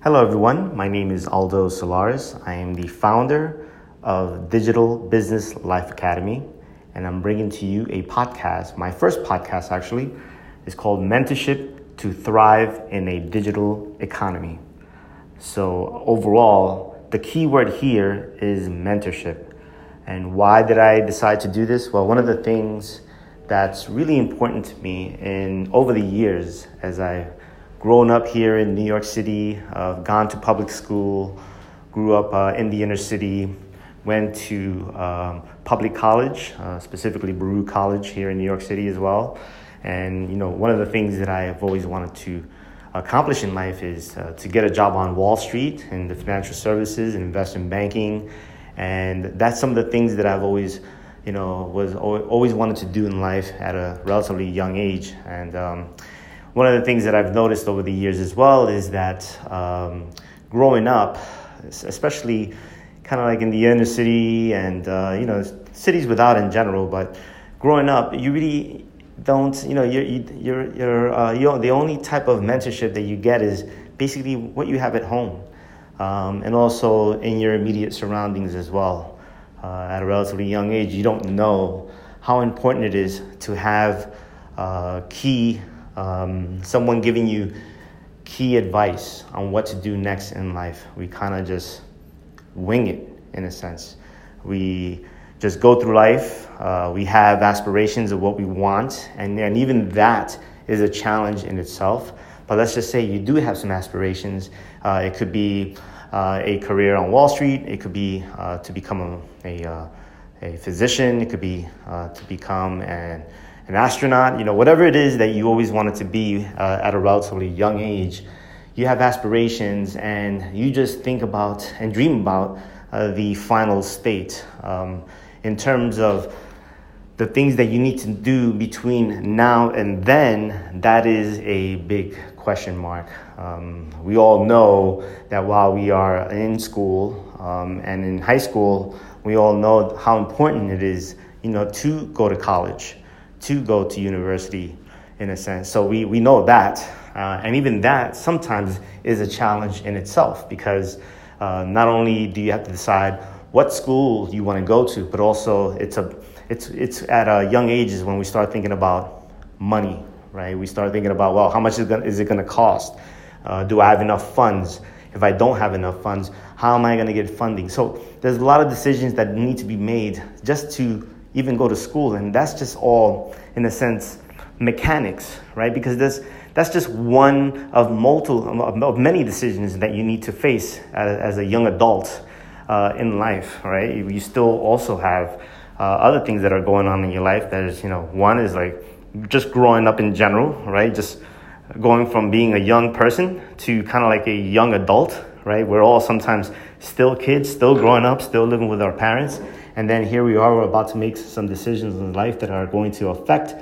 Hello, everyone. My name is Aldo Solares. I am the founder of Digital Business Life Academy, and I'm bringing to you a podcast. My first podcast, actually, is called Mentorship to Thrive in a Digital Economy. So, overall, the key word here is mentorship. And why did I decide to do this? Well, one of the things that's really important to me in over the years as I've grown up here in New York City, uh, gone to public school, grew up uh, in the inner city, went to um, public college, uh, specifically Baruch College here in New York City as well. And you know, one of the things that I have always wanted to accomplish in life is uh, to get a job on Wall Street in the financial services and investment banking. And that's some of the things that I've always, you know, was always wanted to do in life at a relatively young age. And um, one of the things that I've noticed over the years as well is that um, growing up, especially kind of like in the inner city and uh, you know cities without in general, but growing up, you really don't you know you're you're you're, uh, you're the only type of mentorship that you get is basically what you have at home, um, and also in your immediate surroundings as well. Uh, at a relatively young age, you don't know how important it is to have uh, key um, someone giving you key advice on what to do next in life. We kind of just wing it in a sense. We just go through life. Uh, we have aspirations of what we want, and, and even that is a challenge in itself. But let's just say you do have some aspirations. Uh, it could be uh, a career on Wall Street. It could be uh, to become a, a, uh, a, physician. It could be uh, to become an, an astronaut. You know, whatever it is that you always wanted to be at a relatively young age, you have aspirations, and you just think about and dream about the final state. Um, in terms of the things that you need to do between now and then, that is a big question mark. Um, we all know that while we are in school um, and in high school, we all know how important it is, you know, to go to college, to go to university, in a sense. So we, we know that. Uh, and even that sometimes is a challenge in itself because uh, not only do you have to decide what school you want to go to, but also it's a it's it's at a young ages when we start thinking about money, right? We start thinking about well, how much is, it going to cost? Uh, do I have enough funds? If I don't have enough funds, how am I going to get funding? So there's a lot of decisions that need to be made just to even go to school, and that's just all in a sense mechanics, right? Because there's that's just one of multiple of many decisions that you need to face as, as a young adult uh, in life, right? You still also have uh, other things that are going on in your life. That is, you know, one is like just growing up in general, right? Just going from being a young person to kind of like a young adult, right? We're all sometimes still kids, still growing up, still living with our parents. And then here we are, we're about to make some decisions in life that are going to affect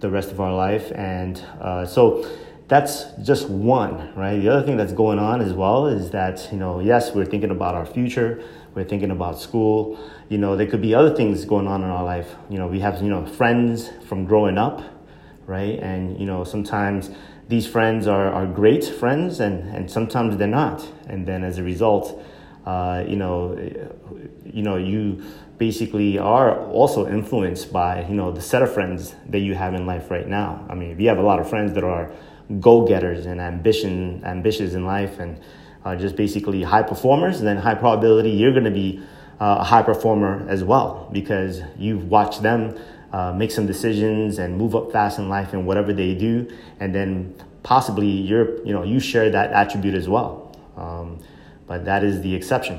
the rest of our life. And uh, so that's just one, right? The other thing that's going on as well is that, you know, yes, we're thinking about our future, we're thinking about school, you know, there could be other things going on in our life. You know, we have, you know, friends from growing up, right? And, you know, sometimes these friends are, are great friends and, and sometimes they're not. And then as a result, uh, you know, you know, you basically are also influenced by, you know, the set of friends that you have in life right now. I mean, if you have a lot of friends that are go-getters and ambition ambitious in life and uh, just basically high performers then high probability you're going to be uh, a high performer as well because you've watched them uh, make some decisions and move up fast in life and whatever they do. And then possibly you're you know you share that attribute as well. Um, but that is the exception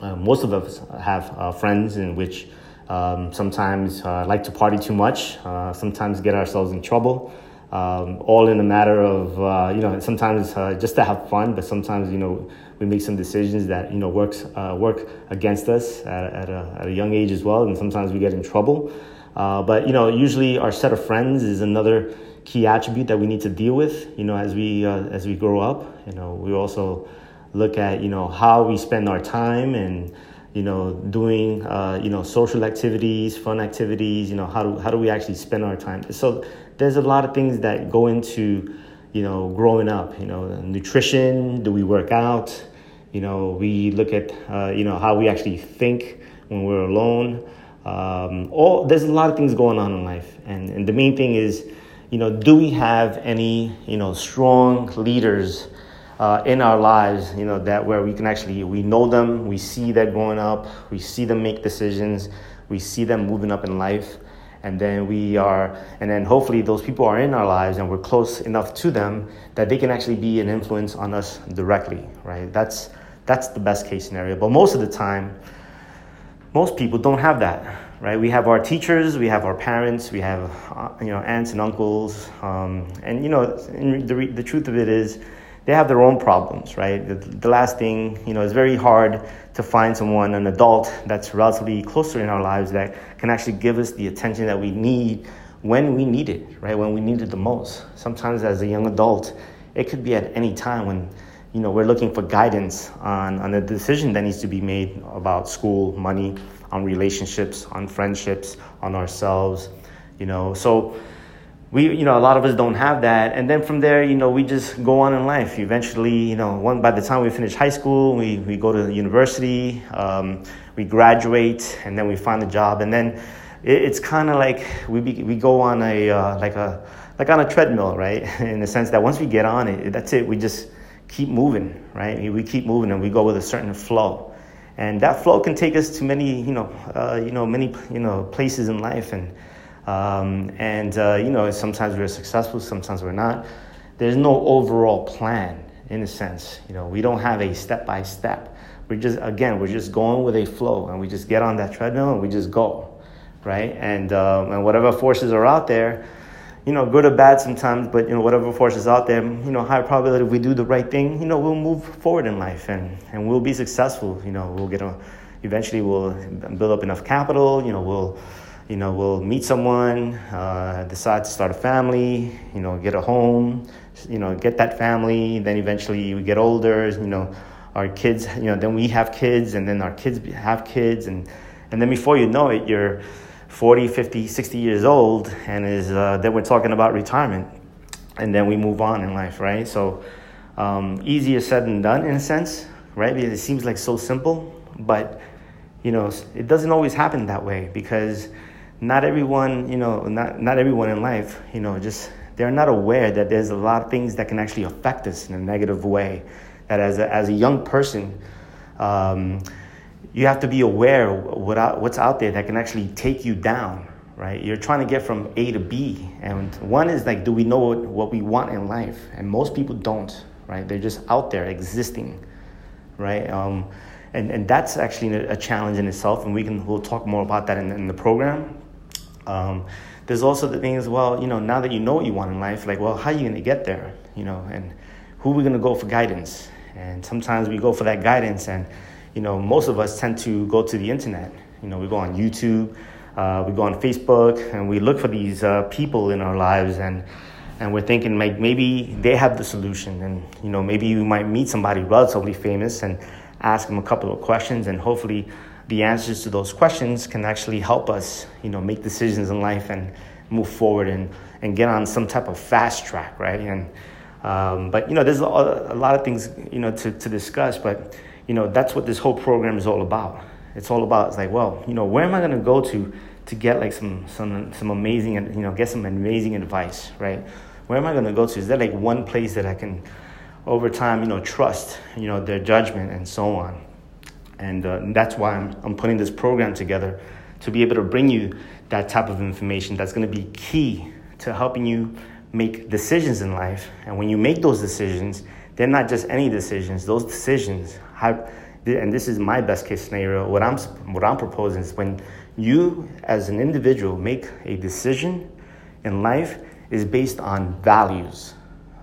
uh, most of us have uh, friends in which um, sometimes uh, like to party too much sometimes get ourselves in trouble um, all in a matter of uh, you know sometimes uh, just to have fun, but sometimes you know we make some decisions that you know works uh, work against us at, at, a, at, a, young age as well, and sometimes we get in trouble. Uh, but you know usually our set of friends is another key attribute that we need to deal with. You know as we uh, as we grow up, you know we also look at you know how we spend our time and you know, doing uh, you know social activities, fun activities. You know, how do how do we actually spend our time? So there's a lot of things that go into you know, growing up. You know, nutrition. Do we work out? You know, we look at uh, you know how we actually think when we're alone. Um, all there's a lot of things going on in life, and, and the main thing is, you know, do we have any you know strong leaders uh, in our lives? You know that where we can actually we know them, we see them growing up, we see them make decisions, we see them moving up in life, and then we are, and then hopefully those people are in our lives and we're close enough to them that they can actually be an influence on us directly, right? That's that's the best case scenario. But most of the time most people don't have that, right? We have our teachers, we have our parents, we have uh, you know aunts and uncles, um, and you know the the truth of it is they have their own problems, right? The, the, last thing, you know, it's very hard to find someone, an adult that's relatively closer in our lives that can actually give us the attention that we need when we need it, right? When we need it the most. Sometimes as a young adult, it could be at any time when you know, we're looking for guidance on, on a decision that needs to be made about school, money, on relationships, on friendships, on ourselves, you know. So we, you know, a lot of us don't have that. And then from there, you know, we just go on in life. Eventually, you know, one, by the time we finish high school, we, we go to university, um, we graduate, and then we find a job. And then it, it's kind of like we, be, we go on a, uh, like a, like on a treadmill, right? In the sense that once we get on it, that's it. We just, keep moving, right? We keep moving and we go with a certain flow. And that flow can take us to many, you know, uh, you know, many, you know, places in life. And, um, and uh, you know, sometimes we're successful, sometimes we're not. There's no overall plan in a sense. You know, we don't have a step by step. We're just, again, we're just going with a flow and we just get on that treadmill and we just go, right? And, um, and whatever forces are out there, you know, good or bad sometimes, but you know, whatever forces out there, you know, high probability if we do the right thing, you know, we'll move forward in life and, and we'll be successful. You know, we'll get a, eventually we'll build up enough capital, you know, we'll, you know, we'll meet someone, uh, decide to start a family, you know, get a home, you know, get that family, then eventually we get older, you know, our kids, you know, then we have kids and then our kids have kids and, and then before you know it, you're, 40, 50, 60 years old, and is uh, then we're talking about retirement, and then we move on in life, right? So um, easier said than done in a sense, right? Because it seems like so simple, but you know it doesn't always happen that way because not everyone, you know, not not everyone in life, you know, just they're not aware that there's a lot of things that can actually affect us in a negative way. That as a, as a young person. Um, you have to be aware what what's out there that can actually take you down, right? You're trying to get from A to B. And one is like, do we know what, what we want in life? And most people don't, right? They're just out there existing, right? Um, and, and that's actually a challenge in itself. And we can, we'll talk more about that in, in the program. Um, there's also the thing as well, you know, now that you know what you want in life, like, well, how are you going to get there? You know, and who are we going to go for guidance? And sometimes we go for that guidance and, you know, most of us tend to go to the internet. You know, we go on YouTube, uh, we go on Facebook, and we look for these uh, people in our lives, and and we're thinking like maybe they have the solution, and you know, maybe you might meet somebody relatively famous and ask them a couple of questions, and hopefully, the answers to those questions can actually help us, you know, make decisions in life and move forward and and get on some type of fast track, right? And um, but you know, there's a, lot of things you know to to discuss, but you know, that's what this whole program is all about. It's all about, it's like, well, you know, where am I going to go to to get like some, some, some amazing, you know, get some amazing advice, right? Where am I going to go to? Is there like one place that I can, over time, you know, trust, you know, their judgment and so on? And uh, that's why I'm, I'm putting this program together to be able to bring you that type of information that's going to be key to helping you make decisions in life. And when you make those decisions, they're not just any decisions. Those decisions have, and this is my best case scenario. What I'm what I'm proposing is when you, as an individual, make a decision in life is based on values.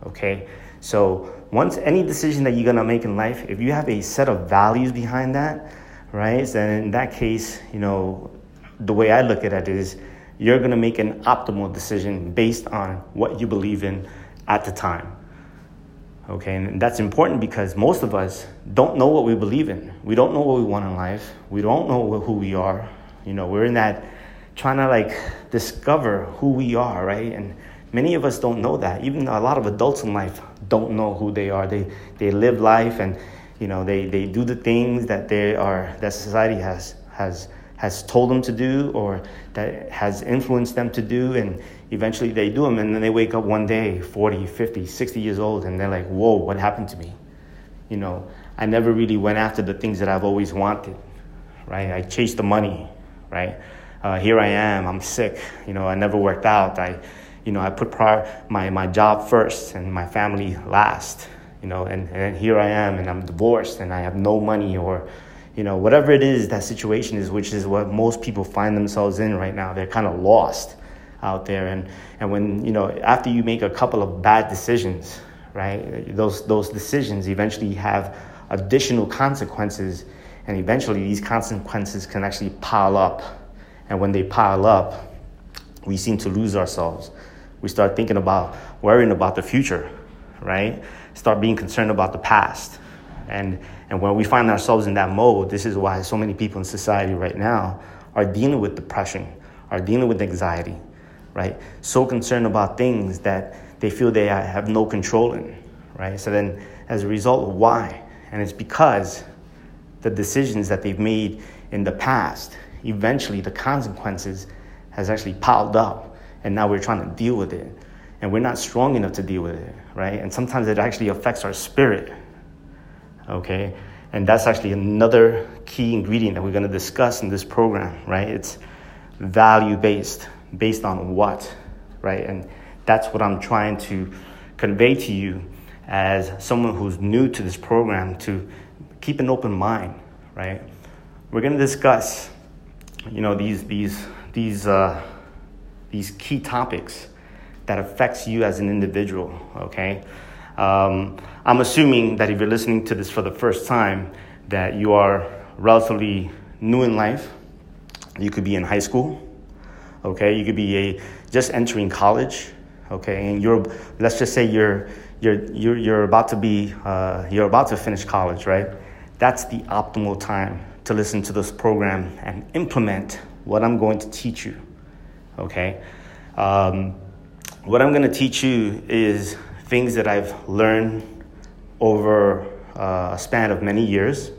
Okay, so once any decision that you're gonna make in life, if you have a set of values behind that, right? Then in that case, you know, the way I look at it is you're gonna make an optimal decision based on what you believe in at the time. Okay, and that's important because most of us don't know what we believe in. We don't know what we want in life. We don't know who we are. You know, we're in that trying to like discover who we are, right? And many of us don't know that. Even a lot of adults in life don't know who they are. They, they live life and, you know, they, they do the things that they are, that society has, has, has told them to do or that has influenced them to do. And eventually they do them. And then they wake up one day, 40, 50, 60 years old, and they're like, whoa, what happened to me? You know, I never really went after the things that I've always wanted, right? I chased the money, right? Uh, here I am, I'm sick, you know, I never worked out. I, you know, I put prior, my, my job first and my family last, you know, and, and here I am and I'm divorced and I have no money or, you know, whatever it is that situation is, which is what most people find themselves in right now. They're kind of lost out there. And, and when, you know, after you make a couple of bad decisions, right, those, those decisions eventually have additional consequences. And eventually these consequences can actually pile up. And when they pile up, we seem to lose ourselves we start thinking about worrying about the future, right? Start being concerned about the past. And, and when we find ourselves in that mode, this is why so many people in society right now are dealing with depression, are dealing with anxiety, right? So concerned about things that they feel they have no control in, right? So then, as a result, why? And it's because the decisions that they've made in the past, eventually the consequences has actually piled up and now we're trying to deal with it. And we're not strong enough to deal with it right? And sometimes it actually affects our spirit okay? And that's actually another key ingredient that we're going to discuss in this program right? It's value based based on what right? And that's what i'm trying to convey to you as someone who's new to this program to keep an open mind right? We're going to discuss you know these these these uh, these key topics that affects you as an individual, okay? Um, I'm assuming that if you're listening to this for the first time, that you are relatively new in life. You could be in high school, okay? You could be a, just entering college, okay? And you're, let's just say you're, you're, you're, you're about to be, uh, you're about to finish college, right? That's the optimal time to listen to this program and implement what I'm going to teach you okay? Um, what I'm going to teach you is things that I've learned over uh, a span of many years,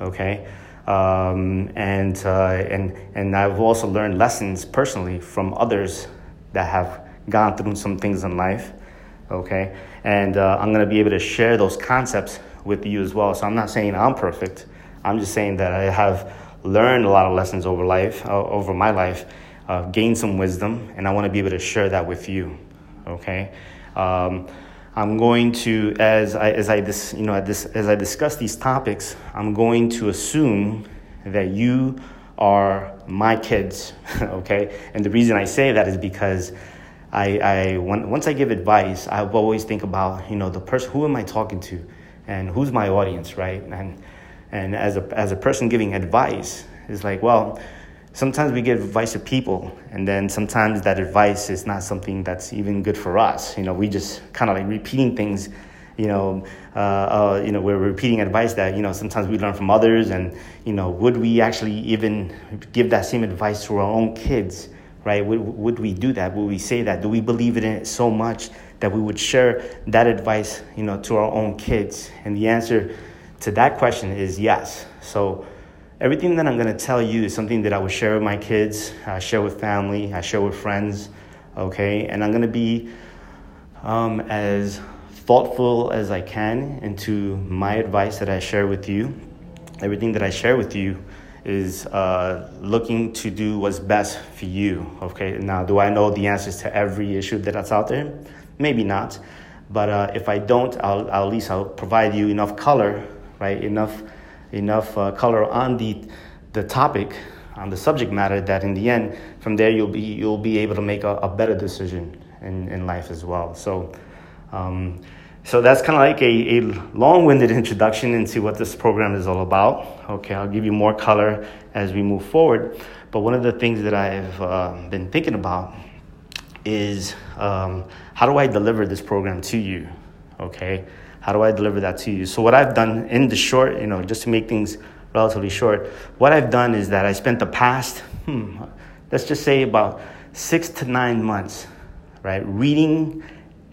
okay? Um, and, uh, and, and I've also learned lessons personally from others that have gone through some things in life, okay? And uh, I'm going to be able to share those concepts with you as well. So I'm not saying I'm perfect. I'm just saying that I have learned a lot of lessons over life, uh, over my life, uh, gain some wisdom, and I want to be able to share that with you. Okay, um, I'm going to as I as I you know as I discuss these topics, I'm going to assume that you are my kids. okay, and the reason I say that is because. I, I once I give advice, I always think about you know the person who am I talking to, and who's my audience, right? And and as a as a person giving advice, it's like well, sometimes we give advice to people and then sometimes that advice is not something that's even good for us. You know we just kind of like repeating things you know uh, uh, you know we're repeating advice that you know sometimes we learn from others and you know would we actually even give that same advice to our own kids right? Would, would we do that? Would we say that? Do we believe in it so much that we would share that advice you know to our own kids? And the answer to that question is yes. So Everything that I'm going to tell you is something that I would share with my kids, I share with family, I share with friends, okay? And I'm going to be um, as thoughtful as I can into my advice that I share with you. Everything that I share with you is uh, looking to do what's best for you, okay? Now, do I know the answers to every issue that's out there? Maybe not. But uh, if I don't, I'll, I'll, at least I'll provide you enough color, right? Enough enough uh, color on the, the topic, on the subject matter, that in the end, from there, you'll be, you'll be able to make a, a better decision in, in life as well. So, um, so that's kind of like a, a long winded introduction into what this program is all about. Okay, I'll give you more color as we move forward. But one of the things that I've uh, been thinking about is um, how do I deliver this program to you? Okay, how do I deliver that to you? So what I've done in the short, you know, just to make things relatively short, what I've done is that I spent the past, hmm, let's just say about six to nine months right? Reading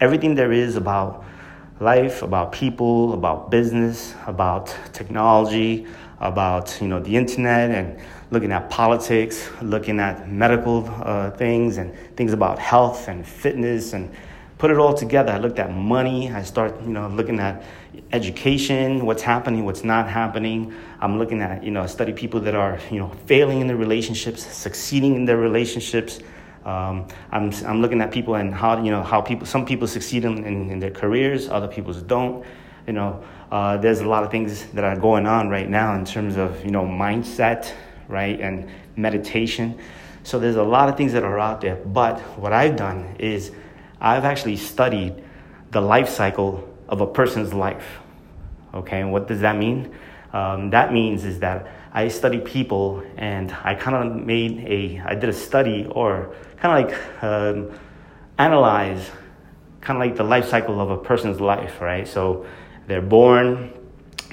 everything there is about life, about people, about business, about technology, about you know the internet, and looking at politics, looking at medical uh, things, and things about health and fitness, and put it all together. I looked at money. I start you know looking at education, what's happening, what's not happening. I'm looking at you know study people that are you know failing in their relationships, succeeding in their relationships. Um, I'm, I'm looking at people and how, you know, how people, some people succeed in, in, in their careers, other people don't. You know, uh, there's a lot of things that are going on right now in terms of, you know, mindset, right, and meditation. So there's a lot of things that are out there. But what I've done is I've actually studied the life cycle of a person's life. Okay, and what does that mean? Um, that means is that I study people and I kind of made a, I did a study or kind of like um, analyze kind of like the life cycle of a person's life, right? So they're born,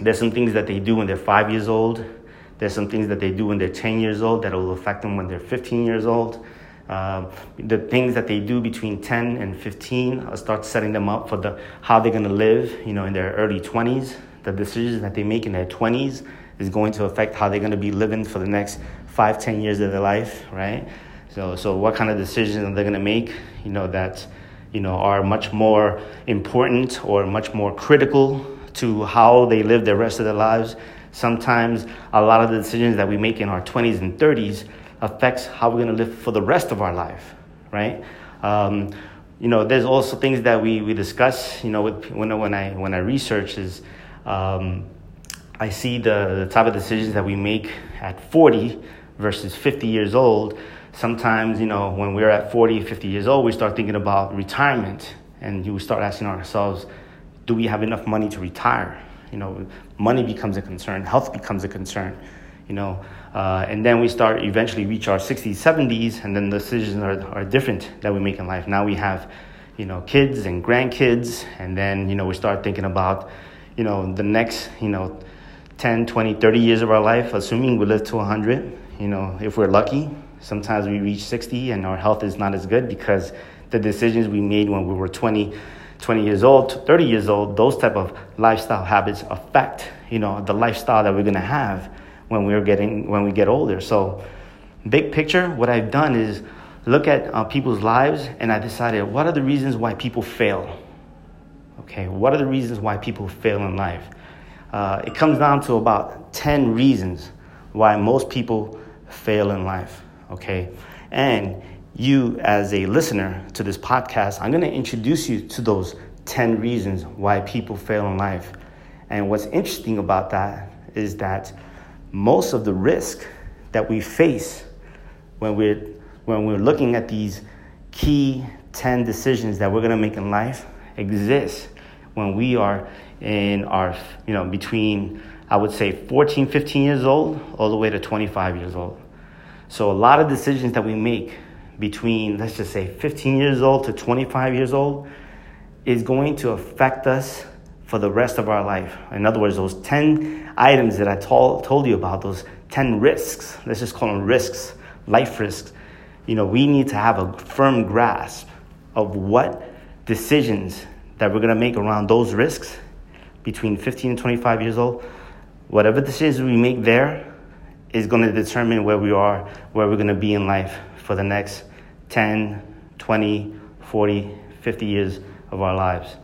there's some things that they do when they're five years old, there's some things that they do when they're 10 years old that will affect them when they're 15 years old. Uh, the things that they do between 10 and 15 I'll start setting them up for the how they're going to live you know in their early 20s the decisions that they make in their 20s is going to affect how they're going to be living for the next five, ten years of their life, right? So, so what kind of decisions are they going to make? You know that, you know, are much more important or much more critical to how they live the rest of their lives. Sometimes a lot of the decisions that we make in our 20s and 30s affects how we're going to live for the rest of our life, right? Um, you know, there's also things that we, we discuss, you know, with, when, when, I, when I research is, um, I see the, the type of decisions that we make at 40 versus 50 years old. Sometimes, you know, when we're at 40, 50 years old, we start thinking about retirement and you start asking ourselves, do we have enough money to retire? You know, money becomes a concern, health becomes a concern, you know, uh, and then we start eventually reach our 60s, 70s, and then the decisions are, are different that we make in life. Now we have, you know, kids and grandkids, and then, you know, we start thinking about, you know, the next, you know, 10, 20, 30 years of our life, assuming we live to 100. You know, if we're lucky, sometimes we reach 60 and our health is not as good because the decisions we made when we were 20, 20 years old, 30 years old, those type of lifestyle habits affect, you know, the lifestyle that we're going to have when we're getting, when we get older. So big picture, what I've done is look at uh, people's lives and I decided what are the reasons why people fail? Okay, what are the reasons why people fail in life? Uh, it comes down to about 10 reasons why most people fail in life, okay? And you, as a listener to this podcast, I'm gonna introduce you to those 10 reasons why people fail in life. And what's interesting about that is that most of the risk that we face when we're, when we're looking at these key 10 decisions that we're gonna make in life exists when we are in our, you know, between, I would say 14, 15 years old, all the way to 25 years old. So a lot of decisions that we make between, let's just say 15 years old to 25 years old is going to affect us for the rest of our life. In other words, those 10 items that I told, you about, those 10 risks, let's just call them risks, life risks, you know, we need to have a firm grasp of what decisions that we're going to make around those risks between 15 and 25 years old, whatever decisions we make there is going to determine where we are, where we're going to be in life for the next 10, 20, 40, 50 years of our lives.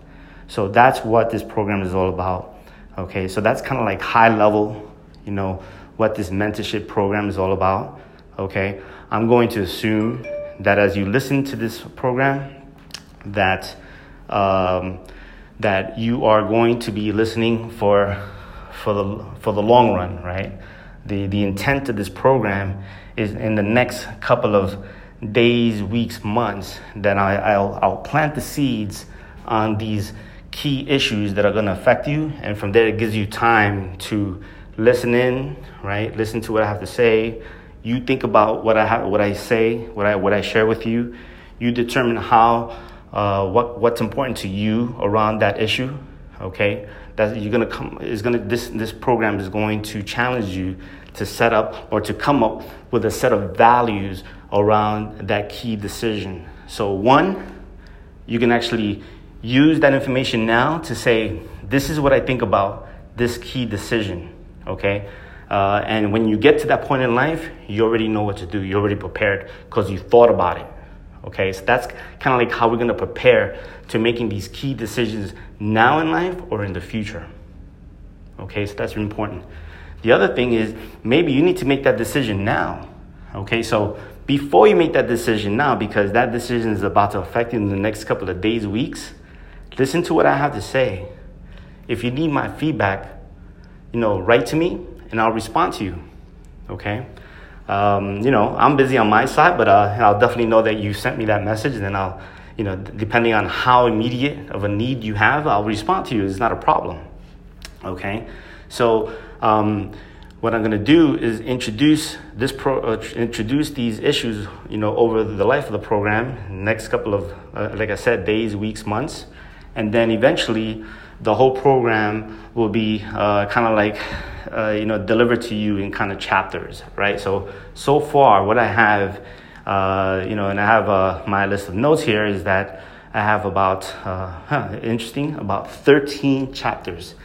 So that's what this program is all about. Okay, so that's kind of like high level, you know, what this mentorship program is all about. Okay, I'm going to assume that as you listen to this program, that um, that you are going to be listening for, for, the, for the long run, right? The, the intent of this program is in the next couple of days, weeks, months, that I, I'll, I'll plant the seeds on these key issues that are going to affect you. And from there, it gives you time to listen in, right? Listen to what I have to say. You think about what I have, what I say, what I, what I share with you. You determine how uh, what what's important to you around that issue. Okay, that you're gonna come is gonna this this program is going to challenge you to set up or to come up with a set of values around that key decision. So one, you can actually use that information now to say, this is what I think about this key decision, okay? Uh, and when you get to that point in life, you already know what to do. You're already prepared because you thought about it. Okay, so that's kind of like how we're to prepare to making these key decisions now in life or in the future. Okay, so that's important. The other thing is maybe you need to make that decision now. Okay, so before you make that decision now, because that decision is about to affect you in the next couple of days, weeks, listen to what I have to say. If you need my feedback, you know, write to me and I'll respond to you. Okay? Um, you know, I'm busy on my side, but uh, I'll definitely know that you sent me that message, and then I'll, you know, depending on how immediate of a need you have, I'll respond to you. It's not a problem. Okay? So, um, what I'm going to do is introduce this pro, uh, introduce these issues, you know, over the life of the program, next couple of, uh, like I said, days, weeks, months, and then eventually the whole program will be uh, kind of like uh, you know delivered to you in kind of chapters right? So so far what i have uh, you know and i have uh, my list of notes here is that i have about uh, huh, interesting about 13 chapters.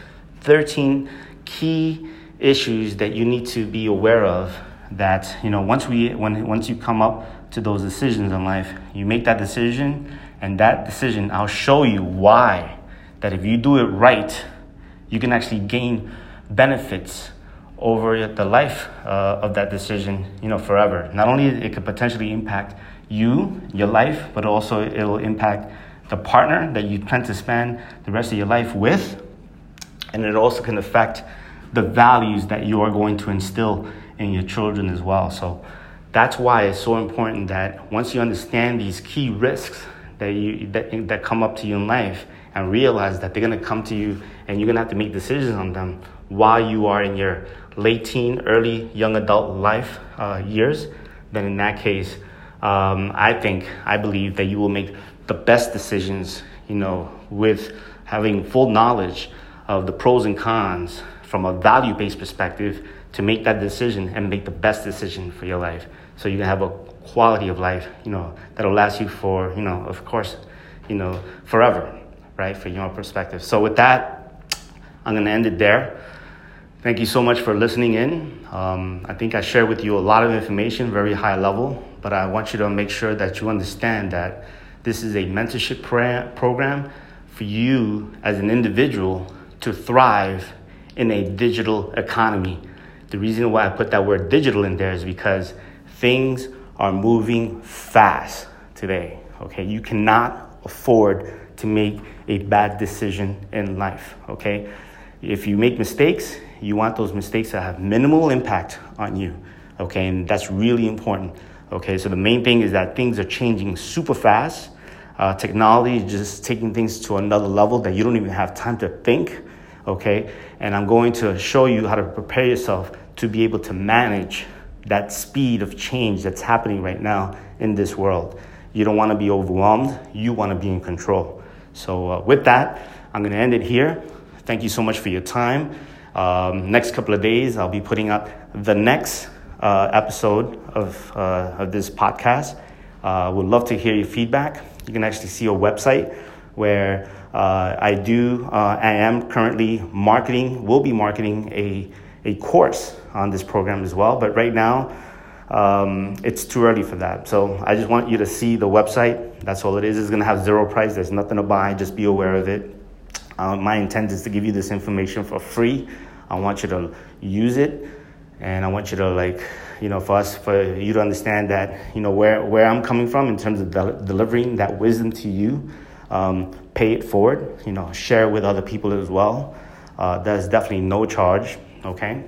13 key issues that you need to be aware of that you know once we when once you come up to those decisions in life you make that decision and that decision i'll show you why that if you do it right, you can actually gain benefits over the life uh, of that decision, you know, forever. Not only it could potentially impact you, your life, but also it'll impact the partner that you plan to spend the rest of your life with, and it also can affect the values that you are going to instill in your children as well. So that's why it's so important that once you understand these key risks that you that, that come up to you in life, and realize that they're going to come to you and you're going to have to make decisions on them while you are in your late teen, early young adult life uh, years, then in that case, um, I think, I believe that you will make the best decisions, you know, with having full knowledge of the pros and cons from a value based perspective to make that decision and make the best decision for your life. So you can have a quality of life, you know, that'll last you for, you know, of course, you know, forever right, from your perspective. So, with that, I'm to end it there. Thank you so much for listening in. Um, I think I shared with you a lot of information, very high level, but I want you to make sure that you understand that this is a mentorship program for you as an individual to thrive in a digital economy. The reason why I put that word digital in there is because things are moving fast today. Okay, you cannot afford to make a bad decision in life, okay? If you make mistakes, you want those mistakes to have minimal impact on you, okay? And that's really important, okay? So the main thing is that things are changing super fast. Uh, technology is just taking things to another level that you don't even have time to think, okay? And I'm going to show you how to prepare yourself to be able to manage that speed of change that's happening right now in this world. You don't want to be overwhelmed, you want to be in control. So, uh, with that, I'm going to end it here. Thank you so much for your time. Um, next couple of days, I'll be putting up the next uh, episode of, uh, of this podcast. Uh, would love to hear your feedback. You can actually see a website where uh, I do, uh, I am currently marketing, will be marketing a, a course on this program as well. But right now, um, it's too early for that. So I just want you to see the website. That's all it is. It's going to have zero price. There's nothing to buy. Just be aware of it. Uh, my intent is to give you this information for free. I want you to use it, and I want you to like, you know, for us, for you to understand that, you know, where where I'm coming from in terms of de- delivering that wisdom to you. Um, pay it forward. You know, share with other people as well. Uh, there's definitely no charge. Okay,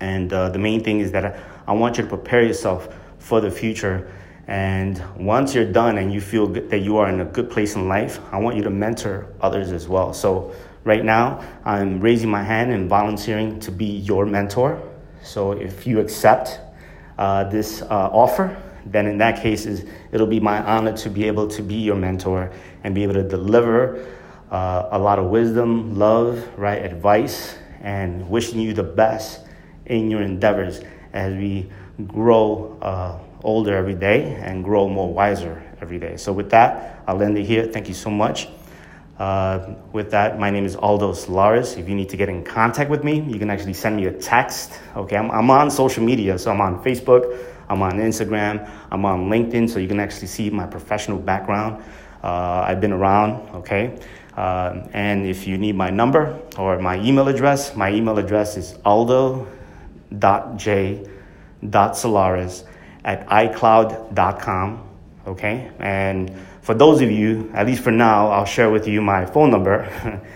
and uh, the main thing is that. I want you to prepare yourself for the future. And once you're done and you feel that you are in a good place in life, I want you to mentor others as well. So, right now, I'm raising my hand and volunteering to be your mentor. So, if you accept uh, this uh, offer, then in that case, it'll be my honor to be able to be your mentor and be able to deliver uh, a lot of wisdom, love, right, advice, and wishing you the best in your endeavors as we grow uh, older every day and grow more wiser every day. So with that, I'll end it here. Thank you so much. Uh, with that, my name is Aldo Solaris. If you need to get in contact with me, you can actually send me a text. Okay, I'm, I'm on social media, so I'm on Facebook, I'm on Instagram, I'm on LinkedIn, so you can actually see my professional background. Uh, I've been around, okay? Uh, and if you need my number or my email address, my email address is aldo.j.solaris at icloud.com, okay? And for those of you, at least for now, I'll share with you my phone number.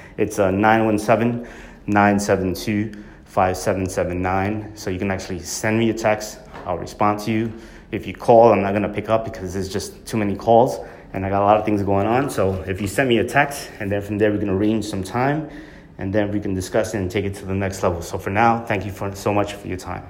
it's uh, 917 972 5779. So you can actually send me a text, I'll respond to you. If you call, I'm not gonna pick up because there's just too many calls and I got a lot of things going on. So if you send me a text, and then from there we can arrange some time, and then we can discuss it and take it to the next level. So for now, thank you for so much for your time.